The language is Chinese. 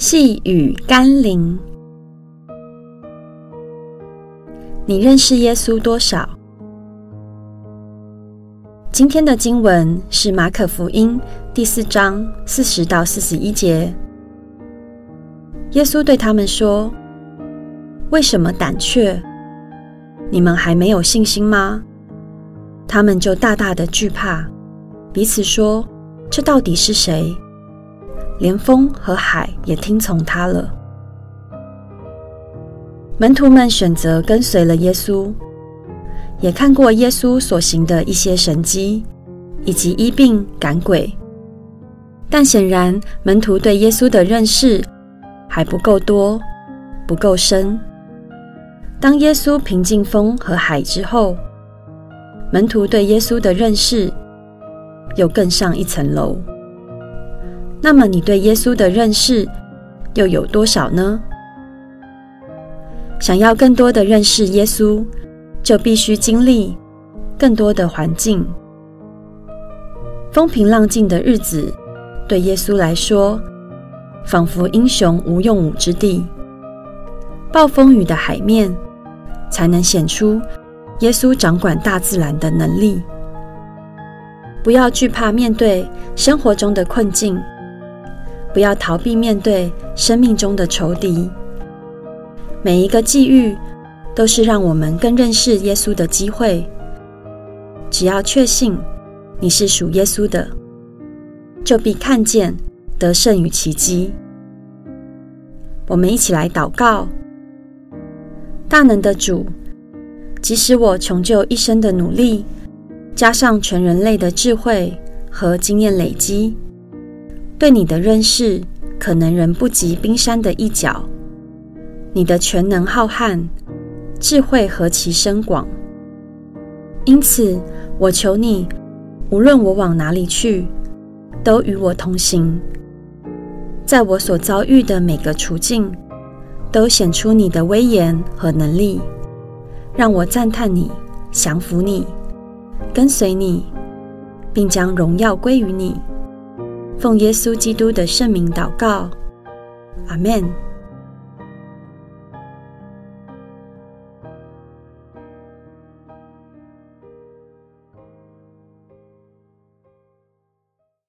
细雨甘霖，你认识耶稣多少？今天的经文是马可福音第四章四十到四十一节。耶稣对他们说：“为什么胆怯？你们还没有信心吗？”他们就大大的惧怕，彼此说：“这到底是谁？”连风和海也听从他了。门徒们选择跟随了耶稣，也看过耶稣所行的一些神迹，以及医病赶鬼。但显然，门徒对耶稣的认识还不够多，不够深。当耶稣平静风和海之后，门徒对耶稣的认识又更上一层楼。那么，你对耶稣的认识又有多少呢？想要更多的认识耶稣，就必须经历更多的环境。风平浪静的日子，对耶稣来说，仿佛英雄无用武之地；暴风雨的海面，才能显出耶稣掌管大自然的能力。不要惧怕面对生活中的困境。不要逃避面对生命中的仇敌。每一个际遇都是让我们更认识耶稣的机会。只要确信你是属耶稣的，就必看见得胜与奇迹。我们一起来祷告：大能的主，即使我穷究一生的努力，加上全人类的智慧和经验累积。对你的认识，可能仍不及冰山的一角。你的全能浩瀚，智慧何其深广。因此，我求你，无论我往哪里去，都与我同行。在我所遭遇的每个处境，都显出你的威严和能力，让我赞叹你，降服你，跟随你，并将荣耀归于你。奉耶稣基督的圣名祷告，阿门。